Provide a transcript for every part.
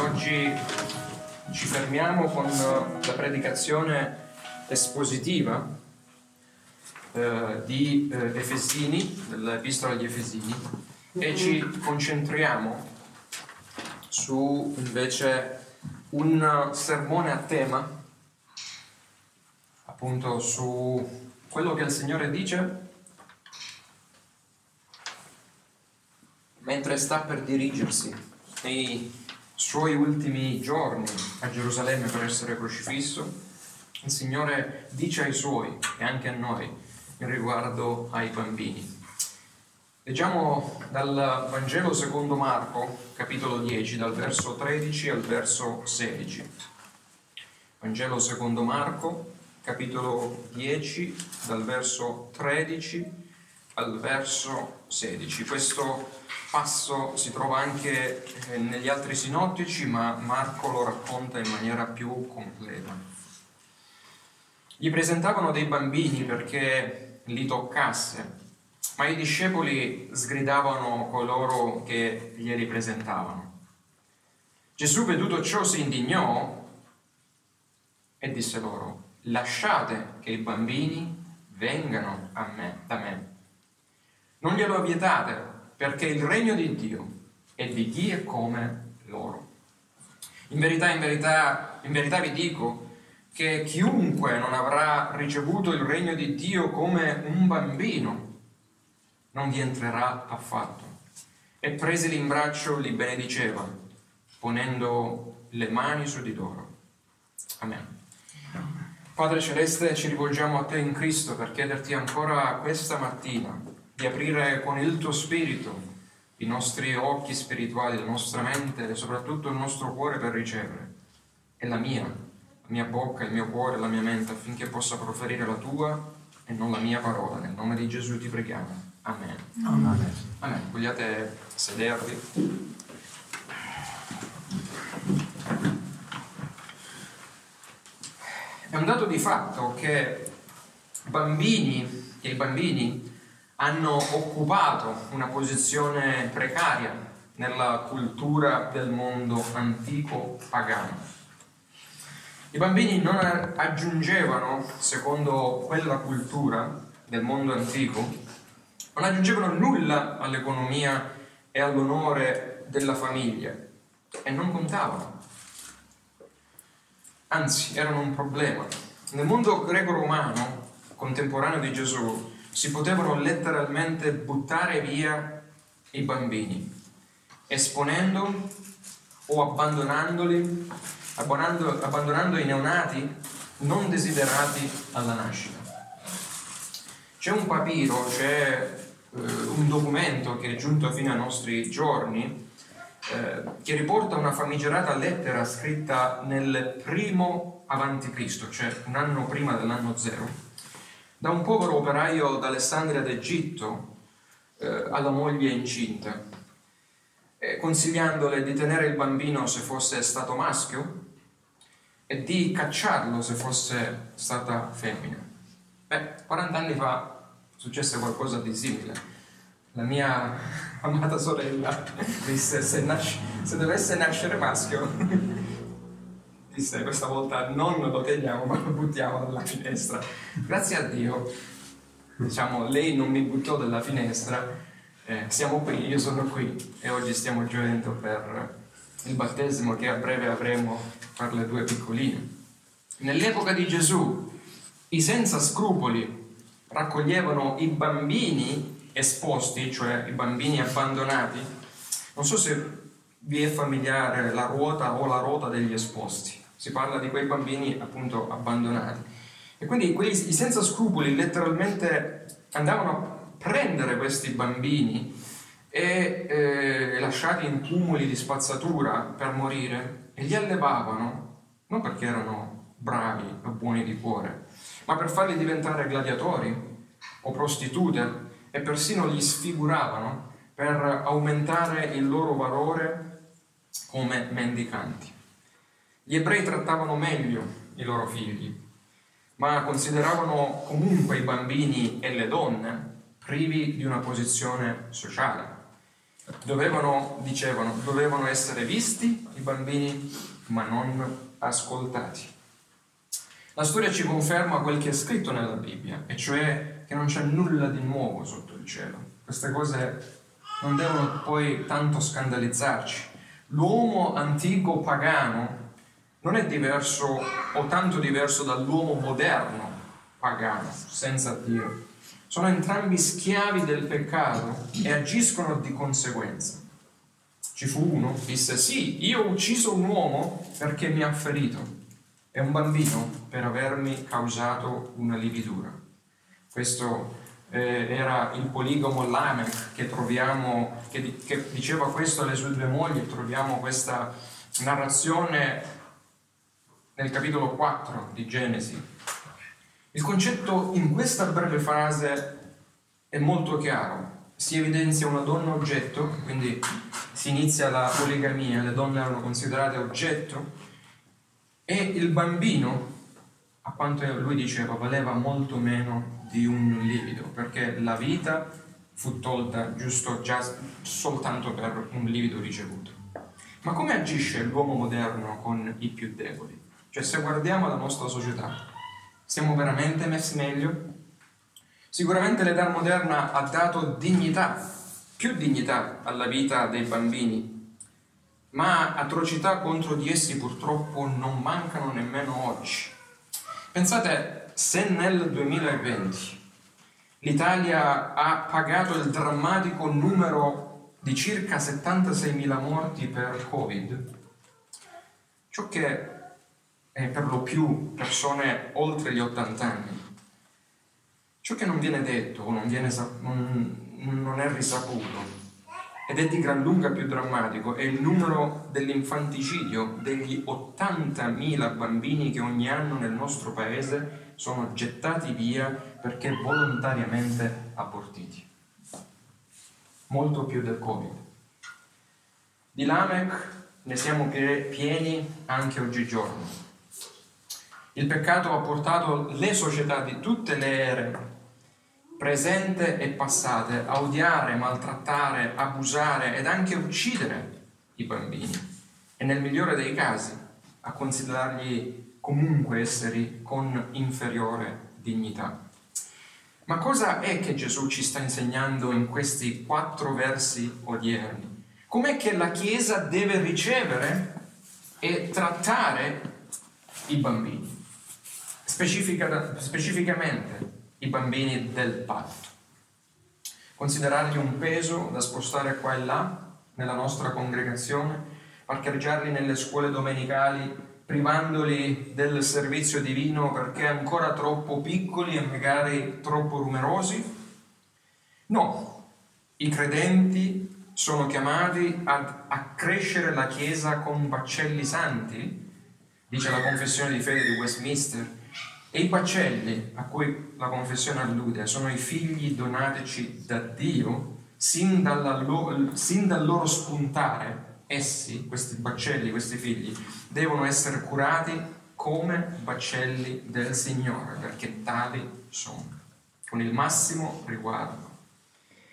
oggi ci fermiamo con la predicazione espositiva eh, di eh, Efesini, dell'Epistola agli Efesini, e ci concentriamo su invece un sermone a tema, appunto su quello che il Signore dice mentre sta per dirigersi nei suoi ultimi giorni a Gerusalemme per essere crocifisso, il Signore dice ai suoi e anche a noi riguardo ai bambini. Leggiamo dal Vangelo secondo Marco, capitolo 10, dal verso 13 al verso 16. Vangelo secondo Marco, capitolo 10, dal verso 13 al verso 16. Questo passo si trova anche eh, negli altri sinottici, ma Marco lo racconta in maniera più completa. Gli presentavano dei bambini perché li toccasse, ma i discepoli sgridavano coloro che glieli presentavano. Gesù, veduto ciò, si indignò e disse loro, lasciate che i bambini vengano me, da me. Non glielo vietate, perché il regno di Dio è di chi è come loro. In verità, in verità, in verità vi dico che chiunque non avrà ricevuto il regno di Dio come un bambino non vi entrerà affatto. E presili in braccio li benediceva, ponendo le mani su di loro. Amen. Padre Celeste, ci rivolgiamo a te in Cristo per chiederti ancora questa mattina di aprire con il tuo spirito i nostri occhi spirituali, la nostra mente e soprattutto il nostro cuore per ricevere. E la mia, la mia bocca, il mio cuore, la mia mente affinché possa proferire la tua e non la mia parola. Nel nome di Gesù ti preghiamo. Amen. Amen. Amen. Vogliate sedervi? È un dato di fatto che bambini, che i bambini hanno occupato una posizione precaria nella cultura del mondo antico pagano. I bambini non aggiungevano, secondo quella cultura del mondo antico, non aggiungevano nulla all'economia e all'onore della famiglia e non contavano. Anzi, erano un problema. Nel mondo greco-romano contemporaneo di Gesù, si potevano letteralmente buttare via i bambini, esponendo o abbandonandoli, abbandonando, abbandonando i neonati non desiderati alla nascita. C'è un papiro, c'è eh, un documento che è giunto fino ai nostri giorni eh, che riporta una famigerata lettera scritta nel primo avanti Cristo, cioè un anno prima dell'anno zero, da un povero operaio d'Alessandria d'Egitto eh, alla moglie incinta, eh, consigliandole di tenere il bambino se fosse stato maschio e di cacciarlo se fosse stata femmina. Beh, 40 anni fa successe qualcosa di simile. La mia amata sorella disse se, nasce, se dovesse nascere maschio disse questa volta non lo teniamo ma lo buttiamo dalla finestra. Grazie a Dio, diciamo, lei non mi buttò dalla finestra, eh, siamo qui, io sono qui e oggi stiamo gioendo per il battesimo che a breve avremo per le due piccoline. Nell'epoca di Gesù i senza scrupoli raccoglievano i bambini esposti, cioè i bambini abbandonati. Non so se vi è familiare la ruota o la ruota degli esposti si parla di quei bambini appunto abbandonati. E quindi quelli, senza scrupoli letteralmente andavano a prendere questi bambini e eh, lasciati in cumuli di spazzatura per morire e li allevavano non perché erano bravi o buoni di cuore, ma per farli diventare gladiatori o prostitute e persino li sfiguravano per aumentare il loro valore come mendicanti. Gli ebrei trattavano meglio i loro figli, ma consideravano comunque i bambini e le donne privi di una posizione sociale. Dovevano, dicevano, dovevano essere visti i bambini, ma non ascoltati. La storia ci conferma quel che è scritto nella Bibbia, e cioè che non c'è nulla di nuovo sotto il cielo. Queste cose non devono poi tanto scandalizzarci. L'uomo antico pagano non è diverso o tanto diverso dall'uomo moderno pagano, senza Dio. Sono entrambi schiavi del peccato e agiscono di conseguenza. Ci fu uno, disse sì, io ho ucciso un uomo perché mi ha ferito e un bambino per avermi causato una lividura. Questo eh, era il poligomo Lamech che troviamo, che, che diceva questo alle sue due mogli, troviamo questa narrazione nel capitolo 4 di Genesi. Il concetto in questa breve frase è molto chiaro. Si evidenzia una donna oggetto, quindi si inizia la poligamia, le donne erano considerate oggetto, e il bambino, a quanto lui diceva, valeva molto meno di un livido, perché la vita fu tolta giusto già soltanto per un livido ricevuto. Ma come agisce l'uomo moderno con i più deboli? Cioè se guardiamo la nostra società, siamo veramente messi meglio? Sicuramente l'età moderna ha dato dignità, più dignità alla vita dei bambini, ma atrocità contro di essi purtroppo non mancano nemmeno oggi. Pensate se nel 2020 l'Italia ha pagato il drammatico numero di circa 76.000 morti per Covid, ciò che è per lo più persone oltre gli 80 anni, ciò che non viene detto o non, viene, non, non è risaputo ed è di gran lunga più drammatico è il numero dell'infanticidio degli 80.000 bambini che ogni anno nel nostro paese sono gettati via perché volontariamente abortiti. Molto più del Covid. Di Lamech ne siamo pieni anche oggigiorno. Il peccato ha portato le società di tutte le ere, presente e passate, a odiare, maltrattare, abusare ed anche uccidere i bambini e nel migliore dei casi a considerarli comunque esseri con inferiore dignità. Ma cosa è che Gesù ci sta insegnando in questi quattro versi odierni? Com'è che la Chiesa deve ricevere e trattare i bambini? Specifica, specificamente i bambini del patto. Considerarli un peso da spostare qua e là nella nostra congregazione, parcheggiarli nelle scuole domenicali privandoli del servizio divino perché ancora troppo piccoli e magari troppo numerosi? No, i credenti sono chiamati a, a crescere la Chiesa con baccelli santi, dice la confessione di fede di Westminster, e i baccelli a cui la confessione allude sono i figli donateci da Dio sin, dalla, sin dal loro spuntare essi, questi baccelli, questi figli, devono essere curati come baccelli del Signore, perché tali sono, con il massimo riguardo.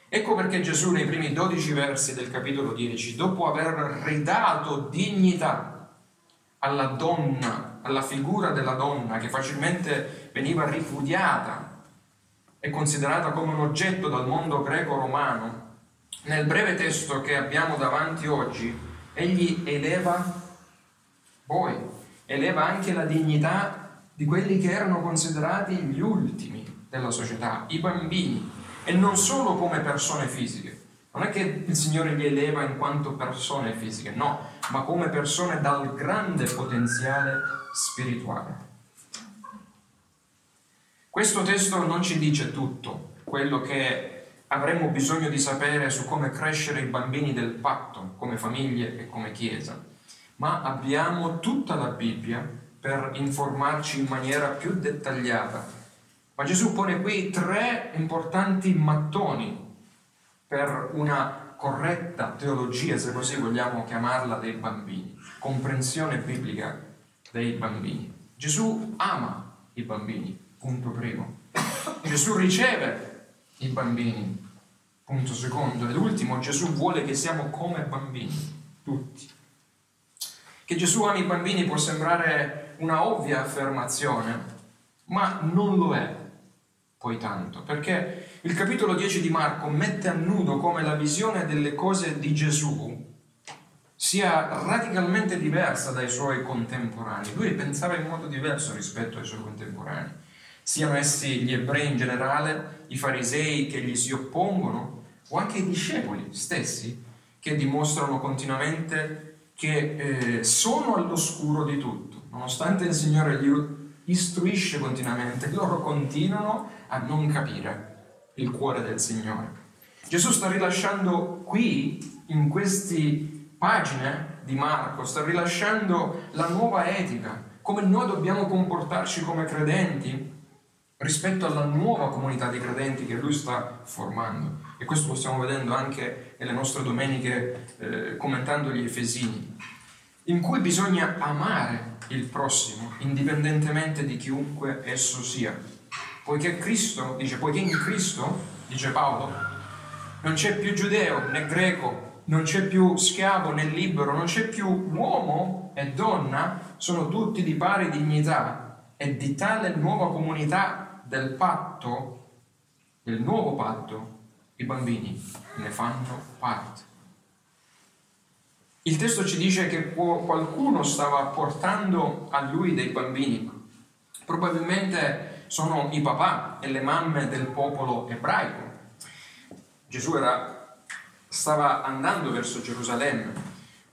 Ecco perché Gesù nei primi dodici versi del capitolo 10, dopo aver ridato dignità alla donna, alla figura della donna che facilmente veniva ripudiata e considerata come un oggetto dal mondo greco-romano, nel breve testo che abbiamo davanti oggi, egli eleva voi, eleva anche la dignità di quelli che erano considerati gli ultimi della società, i bambini, e non solo come persone fisiche. Non è che il Signore li eleva in quanto persone fisiche, no, ma come persone dal grande potenziale spirituale. Questo testo non ci dice tutto quello che avremmo bisogno di sapere su come crescere i bambini del patto come famiglie e come chiesa, ma abbiamo tutta la Bibbia per informarci in maniera più dettagliata. Ma Gesù pone qui tre importanti mattoni per una corretta teologia, se così vogliamo chiamarla, dei bambini, comprensione biblica dei bambini. Gesù ama i bambini, punto primo. Gesù riceve i bambini. Punto secondo ed ultimo, Gesù vuole che siamo come bambini, tutti. Che Gesù ami i bambini può sembrare una ovvia affermazione, ma non lo è poi tanto, perché il capitolo 10 di Marco mette a nudo come la visione delle cose di Gesù sia radicalmente diversa dai suoi contemporanei. Lui pensava in modo diverso rispetto ai suoi contemporanei, siano essi gli ebrei in generale, i farisei che gli si oppongono, o anche i discepoli stessi che dimostrano continuamente che eh, sono all'oscuro di tutto. Nonostante il Signore li istruisce continuamente, loro continuano a non capire il cuore del Signore. Gesù sta rilasciando qui, in queste pagine di Marco, sta rilasciando la nuova etica, come noi dobbiamo comportarci come credenti rispetto alla nuova comunità di credenti che lui sta formando. E questo lo stiamo vedendo anche nelle nostre domeniche eh, commentando gli Efesini, in cui bisogna amare il prossimo, indipendentemente di chiunque esso sia. Poiché Cristo, dice, poiché in Cristo, dice Paolo, non c'è più giudeo né greco, non c'è più schiavo né libero, non c'è più uomo e donna, sono tutti di pari dignità e di tale nuova comunità del patto, del nuovo patto, i bambini ne fanno parte. Il testo ci dice che qualcuno stava portando a lui dei bambini, probabilmente sono i papà e le mamme del popolo ebraico. Gesù era, stava andando verso Gerusalemme,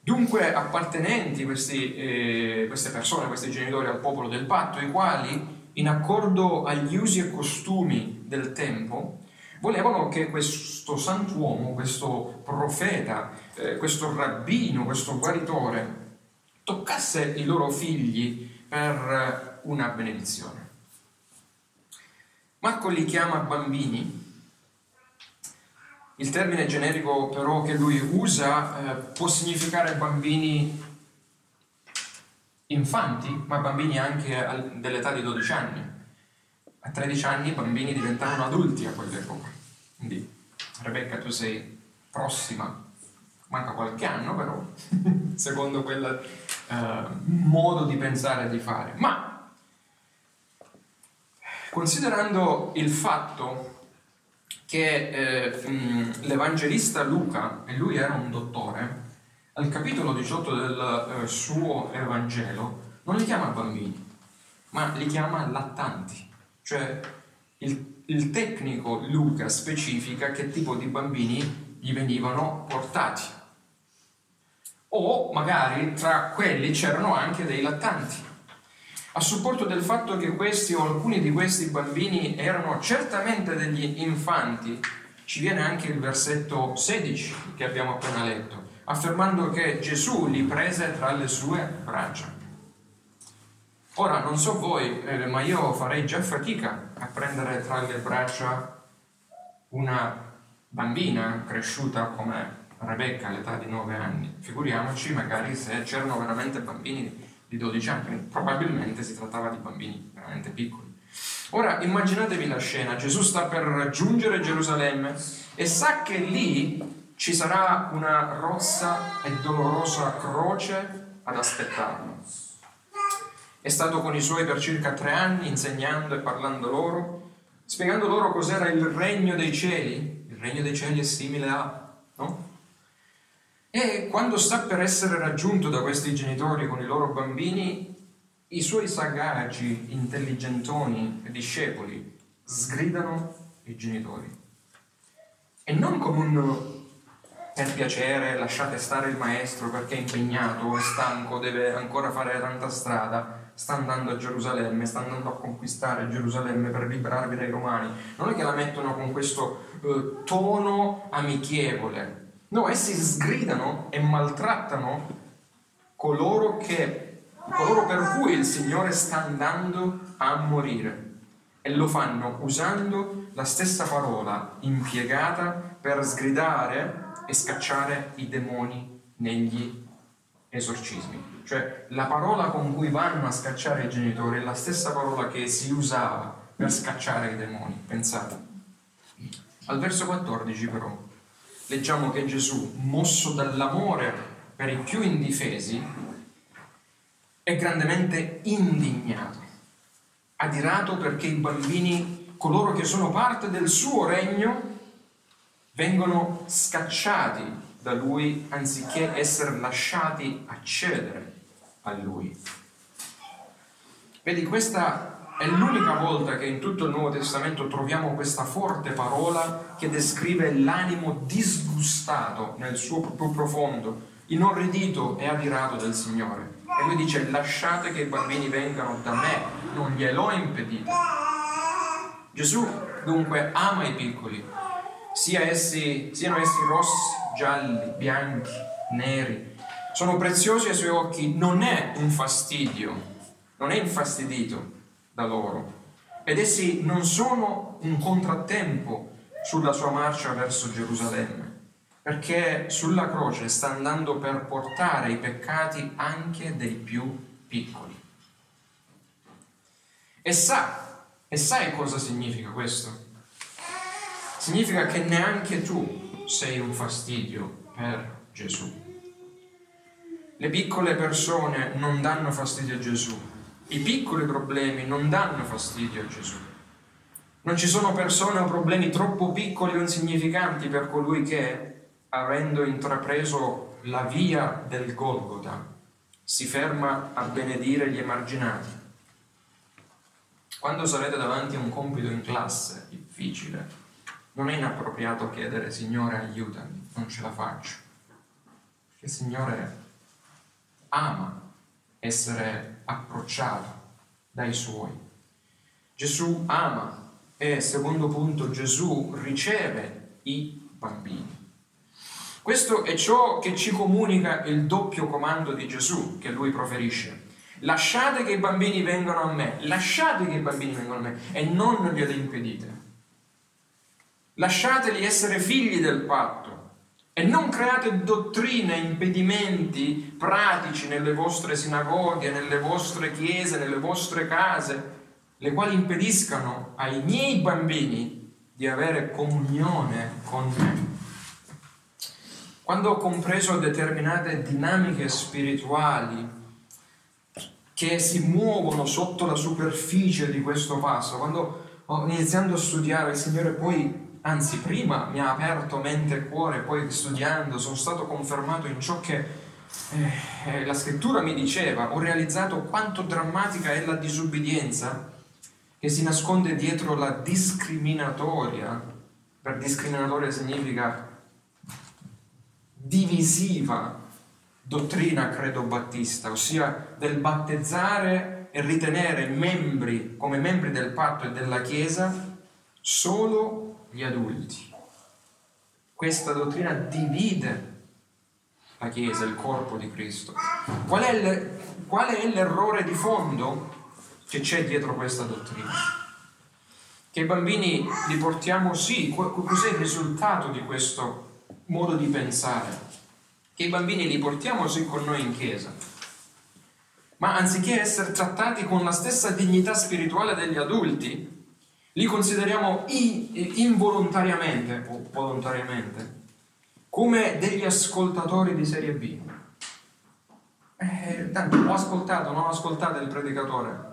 dunque appartenenti questi, eh, queste persone, questi genitori al popolo del patto, i quali, in accordo agli usi e costumi del tempo, volevano che questo santuomo, questo profeta, eh, questo rabbino, questo guaritore, toccasse i loro figli per una benedizione. Marco li chiama bambini. Il termine generico però che lui usa eh, può significare bambini infanti, ma bambini anche dell'età di 12 anni. A 13 anni i bambini diventavano adulti a quell'epoca. Quindi Rebecca tu sei prossima, manca qualche anno però, secondo quel uh, modo di pensare e di fare. Ma Considerando il fatto che eh, l'Evangelista Luca, e lui era un dottore, al capitolo 18 del eh, suo Evangelo non li chiama bambini, ma li chiama lattanti, cioè il, il tecnico Luca specifica che tipo di bambini gli venivano portati. O magari tra quelli c'erano anche dei lattanti a supporto del fatto che questi o alcuni di questi bambini erano certamente degli infanti, ci viene anche il versetto 16 che abbiamo appena letto, affermando che Gesù li prese tra le sue braccia. Ora, non so voi, eh, ma io farei già fatica a prendere tra le braccia una bambina cresciuta come Rebecca all'età di 9 anni. Figuriamoci magari se c'erano veramente bambini di 12 anni, probabilmente si trattava di bambini veramente piccoli. Ora immaginatevi la scena, Gesù sta per raggiungere Gerusalemme e sa che lì ci sarà una rossa e dolorosa croce ad aspettarlo. È stato con i suoi per circa tre anni insegnando e parlando loro, spiegando loro cos'era il regno dei cieli. Il regno dei cieli è simile a, no? E quando sta per essere raggiunto da questi genitori con i loro bambini, i suoi sagagi, intelligentoni e discepoli sgridano i genitori. E non come un per piacere lasciate stare il maestro perché è impegnato, è stanco, deve ancora fare tanta strada, sta andando a Gerusalemme, sta andando a conquistare Gerusalemme per liberarvi dai romani. Non è che la mettono con questo eh, tono amichevole, No, essi sgridano e maltrattano coloro, che, coloro per cui il Signore sta andando a morire e lo fanno usando la stessa parola impiegata per sgridare e scacciare i demoni negli esorcismi. Cioè la parola con cui vanno a scacciare i genitori è la stessa parola che si usava per scacciare i demoni. Pensate. Al verso 14 però leggiamo che Gesù, mosso dall'amore per i più indifesi, è grandemente indignato, adirato perché i bambini, coloro che sono parte del suo regno, vengono scacciati da lui anziché essere lasciati accedere a lui. Vedi, questa è l'unica volta che in tutto il Nuovo Testamento troviamo questa forte parola che descrive l'animo disgustato nel suo più profondo, inorridito e adirato del Signore. E lui dice lasciate che i bambini vengano da me, non gliel'ho impedito. Gesù dunque ama i piccoli, sia essi, siano essi rossi, gialli, bianchi, neri. Sono preziosi ai suoi occhi, non è un fastidio, non è infastidito da loro. Ed essi non sono un contrattempo sulla sua marcia verso Gerusalemme, perché sulla croce sta andando per portare i peccati anche dei più piccoli. E sa, e sai cosa significa questo? significa che neanche tu sei un fastidio per Gesù. Le piccole persone non danno fastidio a Gesù, i piccoli problemi non danno fastidio a Gesù. Non ci sono persone o problemi troppo piccoli o insignificanti per colui che, avendo intrapreso la via del Golgota, si ferma a benedire gli emarginati. Quando sarete davanti a un compito in classe difficile, non è inappropriato chiedere Signore aiutami, non ce la faccio. Perché il Signore ama essere approcciato dai suoi. Gesù ama e secondo punto Gesù riceve i bambini. Questo è ciò che ci comunica il doppio comando di Gesù che lui proferisce. Lasciate che i bambini vengano a me, lasciate che i bambini vengano a me e non glielo impedite. Lasciateli essere figli del patto e non create dottrine, impedimenti pratici nelle vostre sinagoghe, nelle vostre chiese, nelle vostre case, le quali impediscano ai miei bambini di avere comunione con me. Quando ho compreso determinate dinamiche spirituali che si muovono sotto la superficie di questo passo, quando ho iniziato a studiare, il Signore poi anzi prima mi ha aperto mente e cuore, poi studiando sono stato confermato in ciò che eh, eh, la scrittura mi diceva, ho realizzato quanto drammatica è la disubbidienza che si nasconde dietro la discriminatoria, per discriminatoria significa divisiva dottrina credo battista, ossia del battezzare e ritenere membri come membri del patto e della Chiesa solo gli adulti. Questa dottrina divide la Chiesa, il corpo di Cristo. Qual è, le, qual è l'errore di fondo che c'è dietro questa dottrina? Che i bambini li portiamo, sì, cos'è il risultato di questo modo di pensare? Che i bambini li portiamo sì con noi in chiesa, ma anziché essere trattati con la stessa dignità spirituale degli adulti, li consideriamo involontariamente o volontariamente come degli ascoltatori di serie B. Eh, tanto ho ascoltato, non ho ascoltato il predicatore.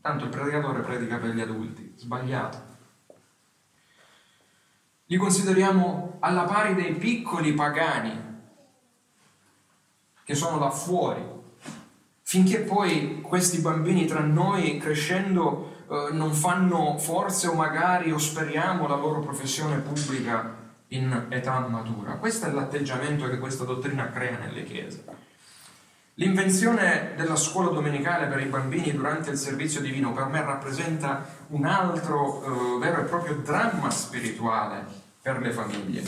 Tanto il predicatore predica per gli adulti, sbagliato. Li consideriamo alla pari dei piccoli pagani che sono là fuori, finché poi questi bambini tra noi crescendo eh, non fanno forse o magari o speriamo la loro professione pubblica in età matura. Questo è l'atteggiamento che questa dottrina crea nelle chiese. L'invenzione della scuola domenicale per i bambini durante il servizio divino per me rappresenta un altro eh, vero e proprio dramma spirituale per le famiglie.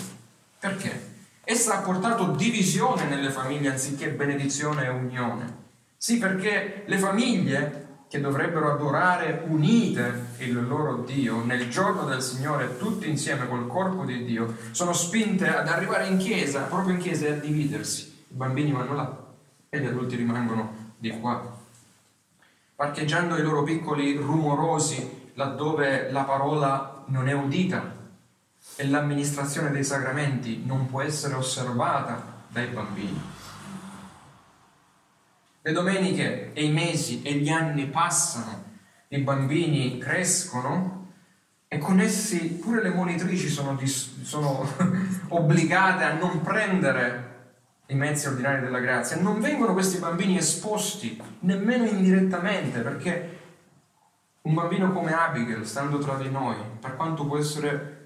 Perché? Essa ha portato divisione nelle famiglie anziché benedizione e unione. Sì, perché le famiglie che dovrebbero adorare unite il loro Dio nel giorno del Signore, tutti insieme col corpo di Dio, sono spinte ad arrivare in chiesa, proprio in chiesa, e a dividersi. I bambini vanno là e gli adulti rimangono di qua, parcheggiando i loro piccoli rumorosi laddove la parola non è udita, e l'amministrazione dei sacramenti non può essere osservata dai bambini. Le domeniche e i mesi e gli anni passano, i bambini crescono e con essi pure le monitrici sono, dis- sono obbligate a non prendere i mezzi ordinari della grazia. Non vengono questi bambini esposti nemmeno indirettamente, perché un bambino come Abigail, stando tra di noi, per quanto può essere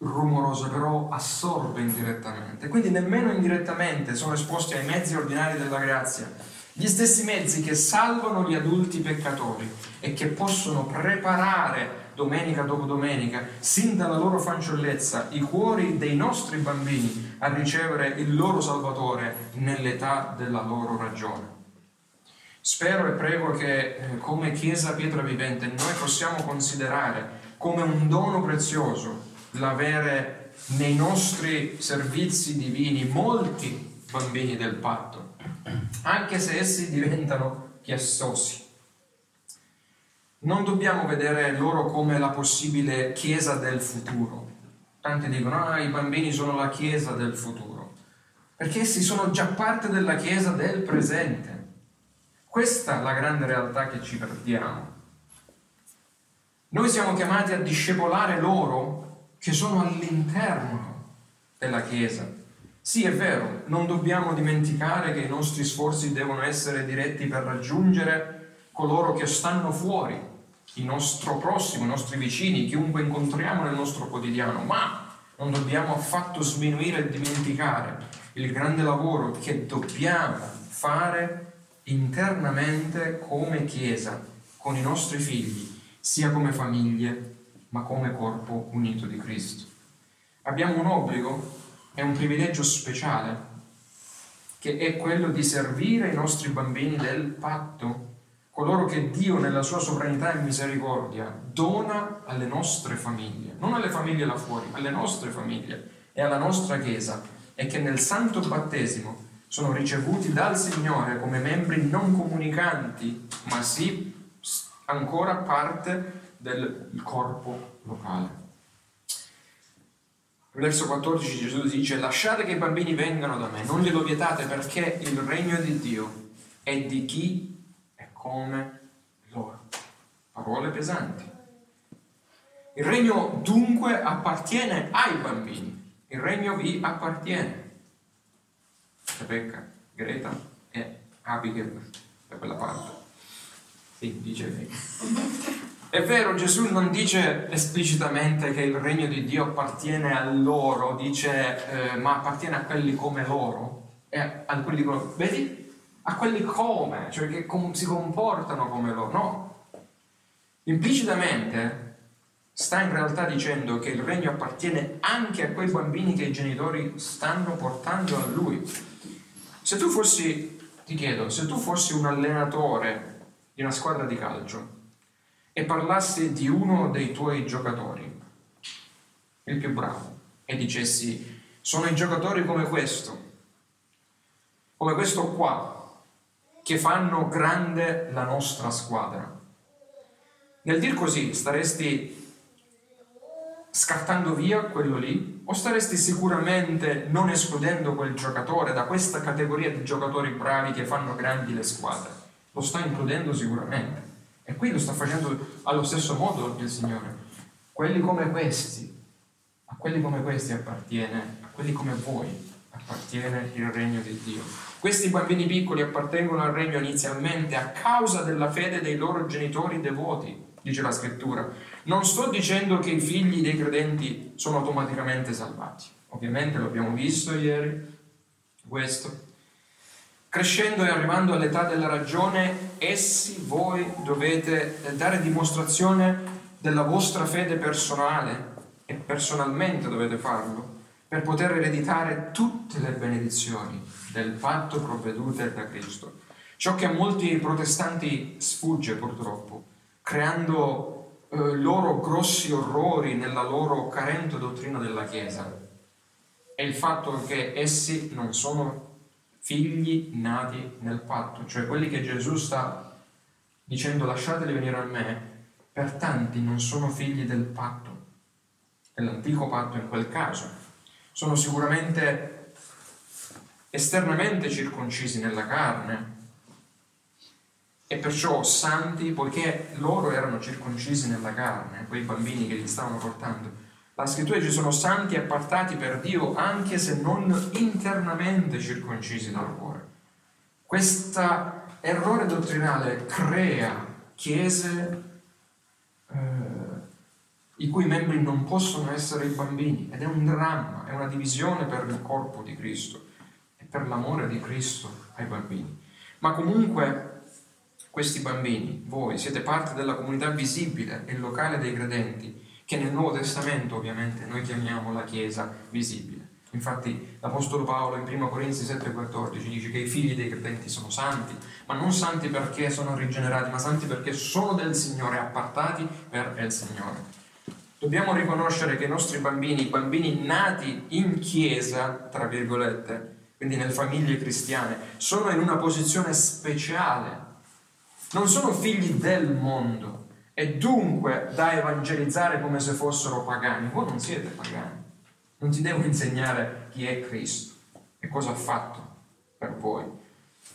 rumoroso, però assorbe indirettamente. Quindi nemmeno indirettamente sono esposti ai mezzi ordinari della grazia. Gli stessi mezzi che salvano gli adulti peccatori e che possono preparare domenica dopo domenica, sin dalla loro fanciullezza, i cuori dei nostri bambini a ricevere il loro Salvatore nell'età della loro ragione. Spero e prego che eh, come Chiesa Pietra Vivente noi possiamo considerare come un dono prezioso l'avere nei nostri servizi divini molti bambini del patto, anche se essi diventano chiestosi. Non dobbiamo vedere loro come la possibile Chiesa del futuro. Tanti dicono, ah, i bambini sono la Chiesa del futuro, perché essi sono già parte della Chiesa del presente. Questa è la grande realtà che ci perdiamo. Noi siamo chiamati a discepolare loro che sono all'interno della Chiesa. Sì, è vero, non dobbiamo dimenticare che i nostri sforzi devono essere diretti per raggiungere coloro che stanno fuori il nostro prossimo, i nostri vicini, chiunque incontriamo nel nostro quotidiano, ma non dobbiamo affatto sminuire e dimenticare il grande lavoro che dobbiamo fare internamente come Chiesa, con i nostri figli, sia come famiglie, ma come corpo unito di Cristo. Abbiamo un obbligo e un privilegio speciale, che è quello di servire i nostri bambini del patto coloro che Dio nella sua sovranità e misericordia dona alle nostre famiglie, non alle famiglie là fuori, alle nostre famiglie e alla nostra Chiesa, e che nel santo battesimo sono ricevuti dal Signore come membri non comunicanti, ma sì ancora parte del corpo locale. Verso 14 Gesù dice lasciate che i bambini vengano da me, non glielo vietate perché il regno di Dio è di chi come loro. Parole pesanti. Il regno dunque appartiene ai bambini, il regno vi appartiene. Rebecca, Greta e Abigail da quella parte. Sì, dice lei. È vero, Gesù non dice esplicitamente che il regno di Dio appartiene a loro, dice eh, ma appartiene a quelli come loro, e a quelli. Vedi? a quelli come, cioè che com- si comportano come loro. No. Implicitamente sta in realtà dicendo che il regno appartiene anche a quei bambini che i genitori stanno portando a lui. Se tu fossi, ti chiedo, se tu fossi un allenatore di una squadra di calcio e parlassi di uno dei tuoi giocatori, il più bravo, e dicessi sono i giocatori come questo, come questo qua, che fanno grande la nostra squadra. Nel dir così staresti scartando via quello lì o staresti sicuramente non escludendo quel giocatore da questa categoria di giocatori bravi che fanno grandi le squadre? Lo sta includendo sicuramente. E qui lo sta facendo allo stesso modo il Signore. Quelli come questi, a quelli come questi appartiene, a quelli come voi appartiene il regno di Dio. Questi bambini piccoli appartengono al regno inizialmente a causa della fede dei loro genitori devoti, dice la scrittura. Non sto dicendo che i figli dei credenti sono automaticamente salvati. Ovviamente lo abbiamo visto ieri, questo. Crescendo e arrivando all'età della ragione, essi voi dovete dare dimostrazione della vostra fede personale e personalmente dovete farlo per poter ereditare tutte le benedizioni del patto provvedute da Cristo. Ciò che a molti protestanti sfugge purtroppo, creando eh, loro grossi orrori nella loro carente dottrina della Chiesa, è il fatto che essi non sono figli nati nel patto, cioè quelli che Gesù sta dicendo lasciateli venire a me, per tanti non sono figli del patto. dell'antico patto in quel caso. Sono sicuramente esternamente circoncisi nella carne e perciò santi poiché loro erano circoncisi nella carne, quei bambini che li stavano portando. La scrittura dice sono santi appartati per Dio anche se non internamente circoncisi dal cuore. Questo errore dottrinale crea chiese eh, i cui membri non possono essere i bambini ed è un dramma, è una divisione per il corpo di Cristo e per l'amore di Cristo ai bambini. Ma comunque questi bambini, voi siete parte della comunità visibile e locale dei credenti, che nel Nuovo Testamento ovviamente noi chiamiamo la Chiesa visibile. Infatti l'Apostolo Paolo in 1 Corinzi 7,14 dice che i figli dei credenti sono santi, ma non santi perché sono rigenerati, ma santi perché sono del Signore, appartati per il Signore. Dobbiamo riconoscere che i nostri bambini, i bambini nati in chiesa, tra virgolette, quindi nelle famiglie cristiane, sono in una posizione speciale. Non sono figli del mondo e dunque da evangelizzare come se fossero pagani. Voi non siete pagani non ti devo insegnare chi è Cristo e cosa ha fatto per voi.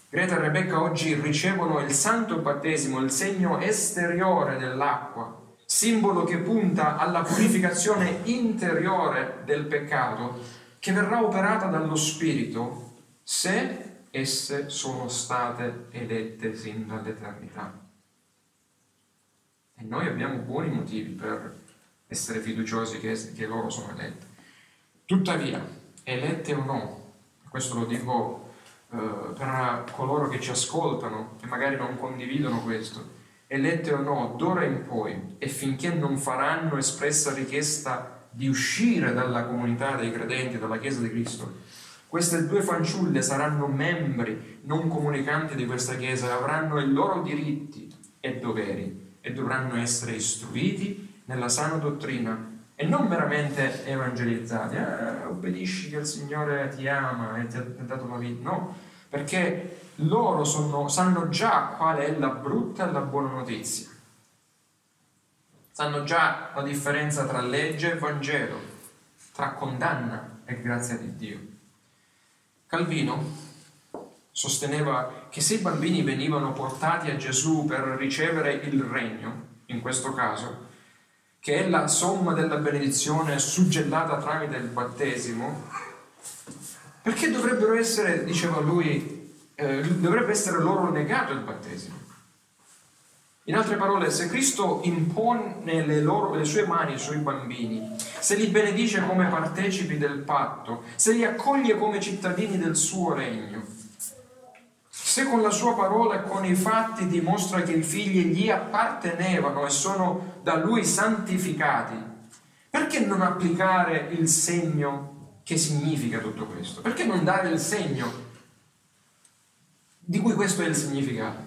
Greta e Rebecca oggi ricevono il santo battesimo, il segno esteriore dell'acqua, simbolo che punta alla purificazione interiore del peccato che verrà operata dallo Spirito se esse sono state elette sin dall'eternità. E noi abbiamo buoni motivi per essere fiduciosi che, che loro sono eletti. Tuttavia, elette o no, questo lo dico eh, per coloro che ci ascoltano e magari non condividono questo, elette o no, d'ora in poi e finché non faranno espressa richiesta di uscire dalla comunità dei credenti, dalla Chiesa di Cristo, queste due fanciulle saranno membri non comunicanti di questa Chiesa, avranno i loro diritti e doveri e dovranno essere istruiti nella sana dottrina e non meramente evangelizzati, eh, obbedisci che il Signore ti ama e ti ha dato la vita, no, perché loro sono, sanno già qual è la brutta e la buona notizia, sanno già la differenza tra legge e Vangelo, tra condanna e grazia di Dio. Calvino sosteneva che se i bambini venivano portati a Gesù per ricevere il regno, in questo caso, che è la somma della benedizione suggellata tramite il battesimo, perché dovrebbero essere, diceva lui, eh, dovrebbe essere loro negato il battesimo. In altre parole, se Cristo impone le, loro, le sue mani sui bambini, se li benedice come partecipi del patto, se li accoglie come cittadini del suo regno, se con la sua parola e con i fatti dimostra che i figli gli appartenevano e sono da lui santificati, perché non applicare il segno che significa tutto questo? Perché non dare il segno di cui questo è il significato?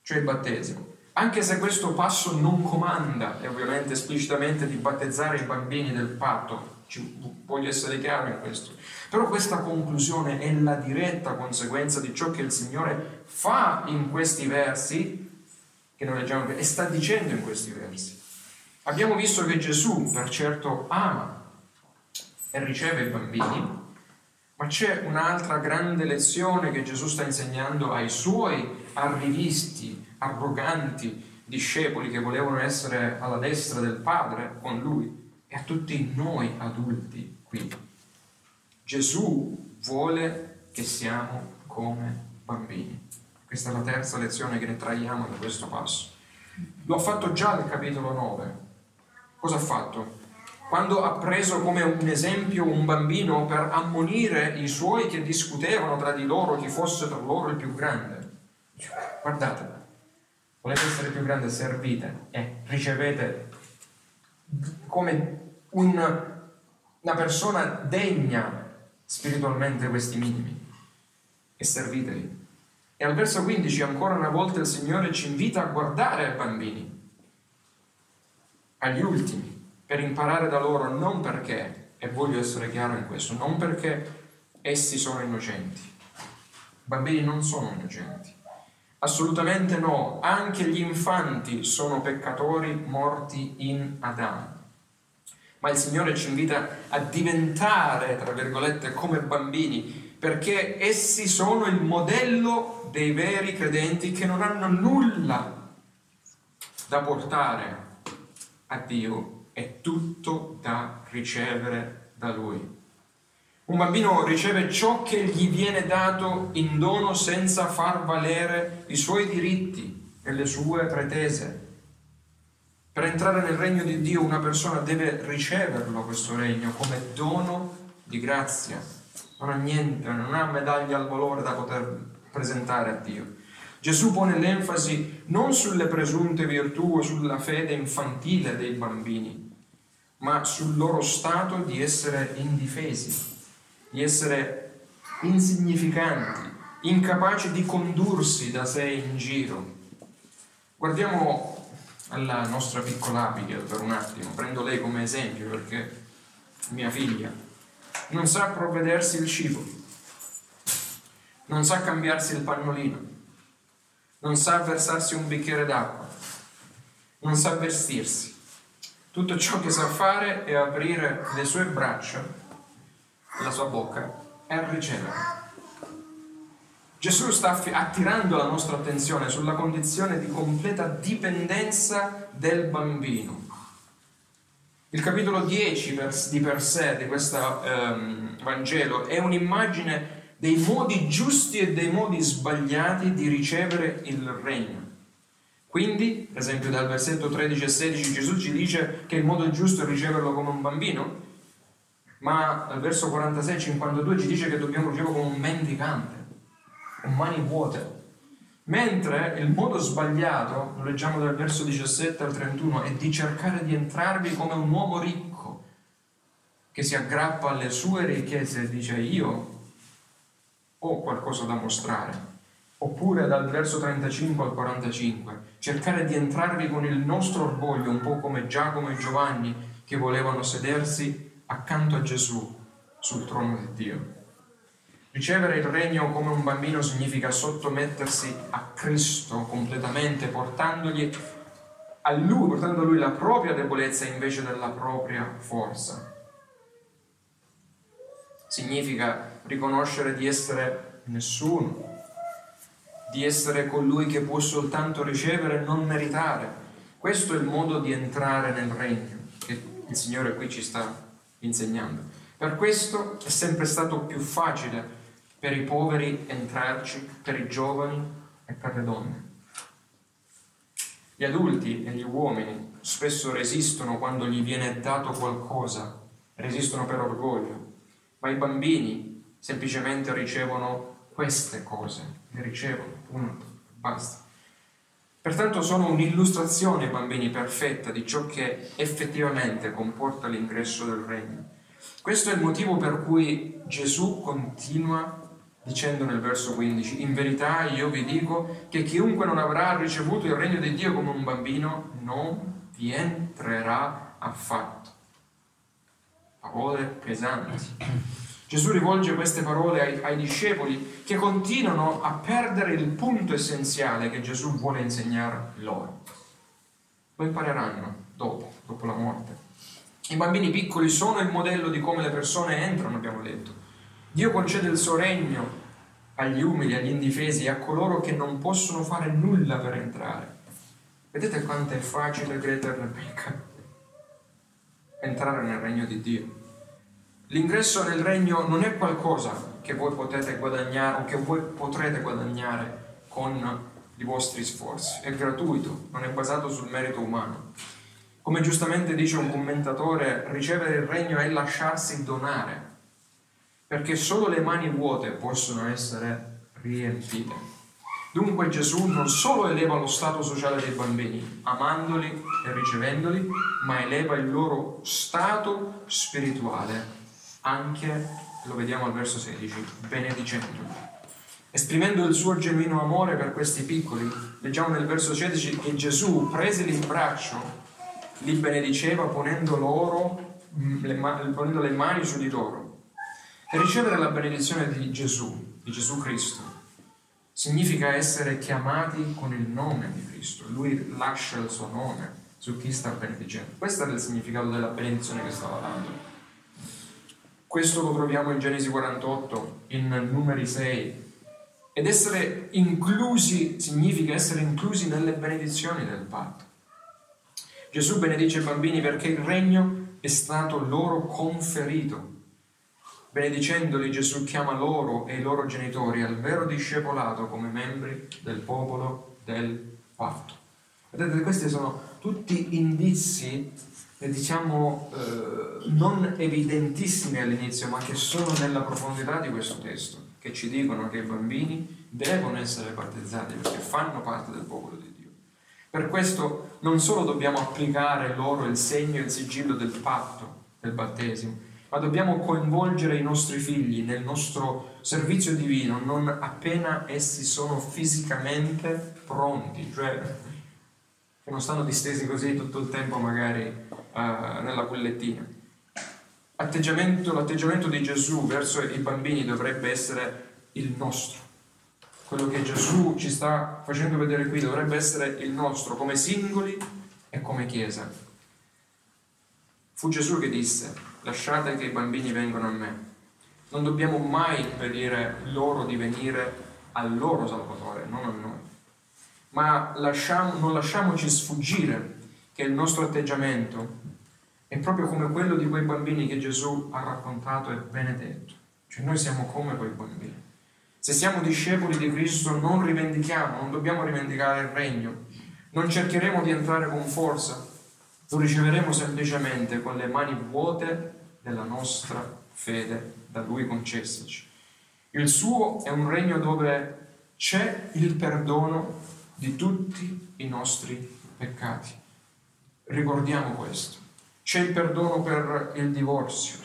Cioè il battesimo. Anche se questo passo non comanda, e ovviamente esplicitamente, di battezzare i bambini del patto, ci, voglio essere chiaro in questo. Però questa conclusione è la diretta conseguenza di ciò che il Signore fa in questi versi, che noi leggiamo, e sta dicendo in questi versi. Abbiamo visto che Gesù, per certo, ama e riceve i bambini, ma c'è un'altra grande lezione che Gesù sta insegnando ai suoi arrivisti, arroganti discepoli che volevano essere alla destra del Padre con lui e a tutti noi adulti qui. Gesù vuole che siamo come bambini. Questa è la terza lezione che ne traiamo da questo passo. Lo ha fatto già nel capitolo 9. Cosa ha fatto? Quando ha preso come un esempio un bambino per ammonire i suoi che discutevano tra di loro chi fosse per loro il più grande. Guardate, volete essere più grande, servite e ricevete come un, una persona degna spiritualmente questi minimi e serviteli. E al verso 15 ancora una volta il Signore ci invita a guardare ai bambini, agli ultimi, per imparare da loro non perché, e voglio essere chiaro in questo, non perché essi sono innocenti. I bambini non sono innocenti. Assolutamente no, anche gli infanti sono peccatori morti in Adamo ma il Signore ci invita a diventare, tra virgolette, come bambini, perché essi sono il modello dei veri credenti che non hanno nulla da portare a Dio, è tutto da ricevere da Lui. Un bambino riceve ciò che gli viene dato in dono senza far valere i suoi diritti e le sue pretese. Per entrare nel regno di Dio una persona deve riceverlo questo regno come dono di grazia. Non ha niente, non ha medaglia al valore da poter presentare a Dio. Gesù pone l'enfasi non sulle presunte virtù o sulla fede infantile dei bambini, ma sul loro stato di essere indifesi di essere insignificanti, incapaci di condursi da sé in giro. Guardiamo alla nostra piccola Abigail per un attimo, prendo lei come esempio perché mia figlia non sa provvedersi il cibo, non sa cambiarsi il pannolino, non sa versarsi un bicchiere d'acqua, non sa vestirsi. Tutto ciò che sa fare è aprire le sue braccia la sua bocca a ricevere. Gesù sta attirando la nostra attenzione sulla condizione di completa dipendenza del bambino. Il capitolo 10 per, di per sé di questo ehm, Vangelo è un'immagine dei modi giusti e dei modi sbagliati di ricevere il regno. Quindi, per esempio, dal versetto 13 e 16 Gesù ci dice che il modo giusto è riceverlo come un bambino, ma al verso 46-52 ci dice che dobbiamo riceverlo come un mendicante, mani vuote. Mentre il modo sbagliato, lo leggiamo dal verso 17 al 31, è di cercare di entrarvi come un uomo ricco che si aggrappa alle sue ricchezze e dice io ho qualcosa da mostrare. Oppure dal verso 35 al 45, cercare di entrarvi con il nostro orgoglio, un po' come Giacomo e Giovanni che volevano sedersi accanto a Gesù sul trono di Dio. Ricevere il regno come un bambino significa sottomettersi a Cristo completamente, portandogli a Lui, portando a Lui la propria debolezza invece della propria forza. Significa riconoscere di essere nessuno, di essere colui che può soltanto ricevere e non meritare. Questo è il modo di entrare nel regno che il Signore qui ci sta insegnando. Per questo è sempre stato più facile per i poveri entrarci, per i giovani e per le donne. Gli adulti e gli uomini spesso resistono quando gli viene dato qualcosa, resistono per orgoglio, ma i bambini semplicemente ricevono queste cose, le ricevono, punto, basta. Pertanto sono un'illustrazione bambini perfetta di ciò che effettivamente comporta l'ingresso del regno. Questo è il motivo per cui Gesù continua dicendo nel verso 15, in verità io vi dico che chiunque non avrà ricevuto il regno di Dio come un bambino non vi entrerà affatto. Parole pesanti. Gesù rivolge queste parole ai, ai, discepoli che continuano a perdere il punto essenziale che Gesù vuole insegnare loro. Lo impareranno dopo, dopo la morte. I bambini piccoli sono il modello di come le persone entrano, abbiamo detto. Dio concede il suo regno agli umili, agli indifesi a coloro che non possono fare nulla per entrare. Vedete quanto è facile, Greta e Rebecca, entrare nel regno di Dio. L'ingresso nel regno non è qualcosa che voi potete guadagnare o che voi potrete guadagnare con i vostri sforzi, è gratuito, non è basato sul merito umano. Come giustamente dice un commentatore, ricevere il regno è lasciarsi donare, perché solo le mani vuote possono essere riempite. Dunque Gesù non solo eleva lo stato sociale dei bambini, amandoli e ricevendoli, ma eleva il loro stato spirituale anche, lo vediamo al verso 16, benedicendoli. Esprimendo il suo genuino amore per questi piccoli, leggiamo nel verso 16 che Gesù, presili in braccio, li benediceva ponendo, loro, mm, le, ponendo le mani su di loro. Ricevere la benedizione di Gesù, di Gesù Cristo, significa essere chiamati con il nome di Cristo. Lui lascia il suo nome su chi sta benedicendo. Questo è il significato della benedizione che stava dando. Questo lo troviamo in Genesi 48, in numeri 6. Ed essere inclusi significa essere inclusi nelle benedizioni del patto. Gesù benedice i bambini perché il regno è stato loro conferito. Benedicendoli Gesù chiama loro e i loro genitori al vero discepolato come membri del popolo del patto. Vedete, questi sono tutti indizi, eh, diciamo, eh, non evidentissimi all'inizio, ma che sono nella profondità di questo testo, che ci dicono che i bambini devono essere battezzati perché fanno parte del popolo di Dio. Per questo non solo dobbiamo applicare loro il segno e il sigillo del patto, del battesimo, ma dobbiamo coinvolgere i nostri figli nel nostro servizio divino non appena essi sono fisicamente pronti, cioè che non stanno distesi così tutto il tempo magari uh, nella. Atteggiamento, l'atteggiamento di Gesù verso i bambini dovrebbe essere il nostro. Quello che Gesù ci sta facendo vedere qui dovrebbe essere il nostro come singoli e come Chiesa. Fu Gesù che disse, lasciate che i bambini vengano a me. Non dobbiamo mai impedire loro di venire al loro Salvatore, non a noi ma lasciamo, non lasciamoci sfuggire che il nostro atteggiamento è proprio come quello di quei bambini che Gesù ha raccontato e benedetto. Cioè noi siamo come quei bambini. Se siamo discepoli di Cristo non rivendichiamo, non dobbiamo rivendicare il regno, non cercheremo di entrare con forza, lo riceveremo semplicemente con le mani vuote della nostra fede da Lui concessaci. Il suo è un regno dove c'è il perdono di tutti i nostri peccati. Ricordiamo questo. C'è il perdono per il divorzio,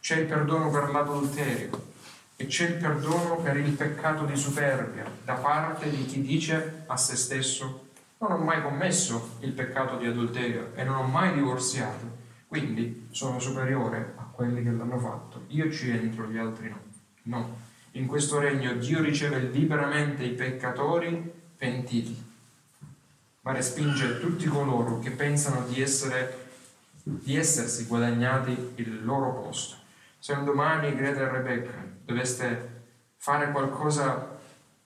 c'è il perdono per l'adulterio e c'è il perdono per il peccato di superbia da parte di chi dice a se stesso non ho mai commesso il peccato di adulterio e non ho mai divorziato, quindi sono superiore a quelli che l'hanno fatto. Io ci entro, gli altri no. No. In questo regno Dio riceve liberamente i peccatori pentiti, ma respinge tutti coloro che pensano di, essere, di essersi guadagnati il loro posto. Se un domani Greta e Rebecca doveste fare qualcosa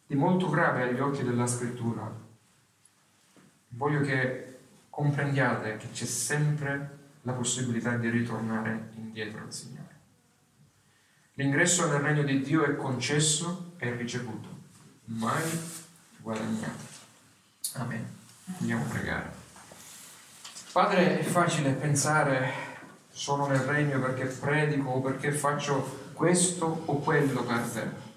di molto grave agli occhi della scrittura, voglio che comprendiate che c'è sempre la possibilità di ritornare indietro al Signore. L'ingresso nel regno di Dio è concesso e ricevuto, mai guadagnato. Amen. Andiamo a pregare. Padre, è facile pensare sono nel regno perché predico o perché faccio questo o quello per te.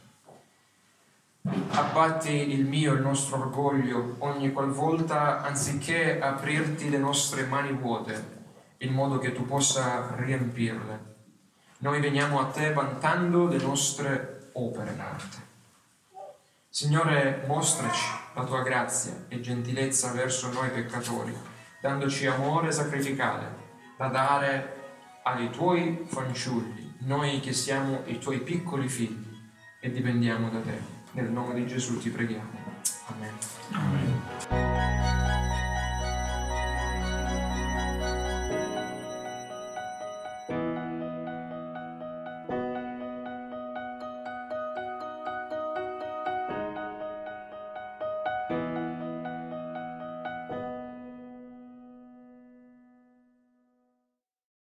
Abbatti il mio, il nostro orgoglio ogni qualvolta, anziché aprirti le nostre mani vuote, in modo che tu possa riempirle. Noi veniamo a te vantando le nostre opere d'arte. Signore, mostraci la tua grazia e gentilezza verso noi peccatori, dandoci amore sacrificale da dare ai tuoi fanciulli, noi che siamo i tuoi piccoli figli e dipendiamo da te. Nel nome di Gesù ti preghiamo. Amen. Amen.